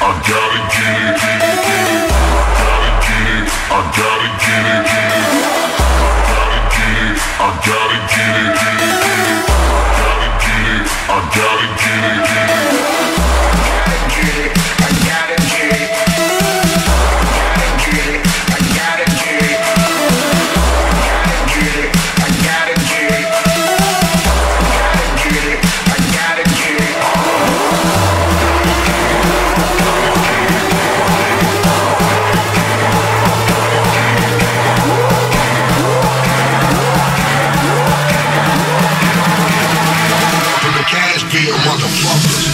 I gotta get it, motherfuckers.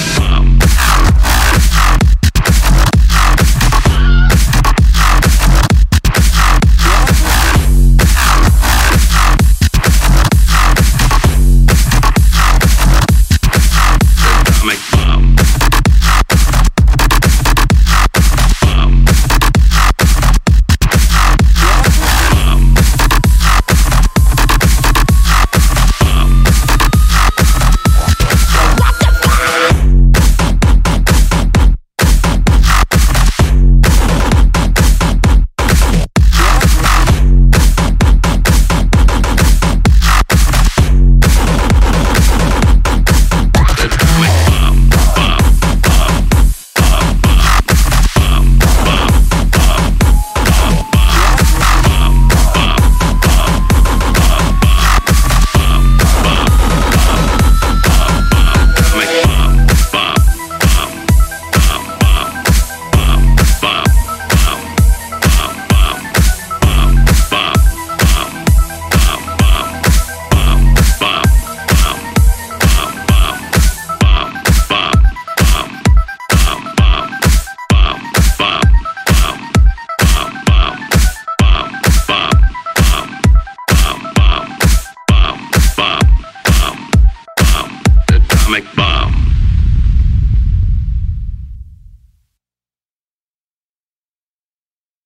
comic book.